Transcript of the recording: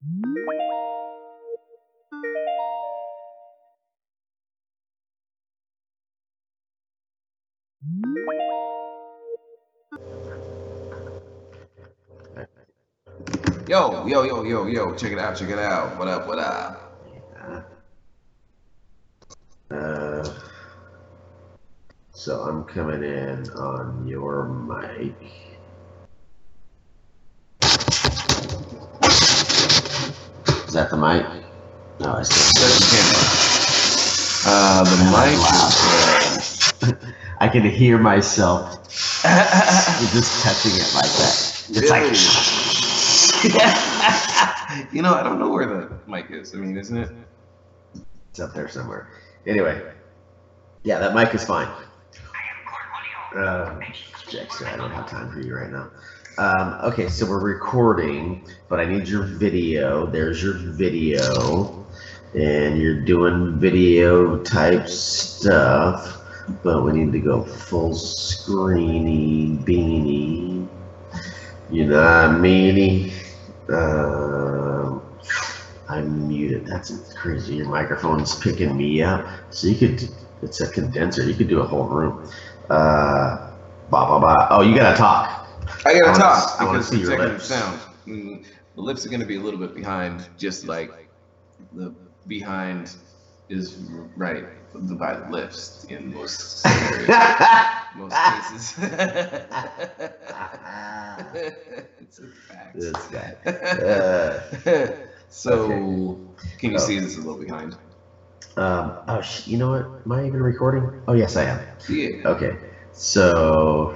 Yo, yo, yo, yo, yo, check it out, check it out. What up, what up? Uh, so I'm coming in on your mic. That the mic? No, I still. The camera. Uh, the mic is I can hear myself just touching it like that. It's like. you know, I don't know where the mic is. I mean, isn't it? It's up there somewhere. Anyway, yeah, that mic is fine. Uh, Dexter, I don't have time for you right now. Um, okay, so we're recording, but I need your video. There's your video, and you're doing video type stuff, but we need to go full screeny beanie. You know what I mean? Um, I'm muted. That's crazy. Your microphone's picking me up. So you could, it's a condenser. You could do a whole room. Uh, blah, blah, blah. Oh, you gotta talk. I I gotta wanna- talk I wanna because see your lips. sound. Mm, the lips are gonna be a little bit behind, just like the behind is right by the lips in most most cases. it's a fact. this guy. Uh, so, can you Oh. see this is a little behind? Um, oh, sh- you know what? Am I even recording? Oh, yes, I am. Yeah. Okay. So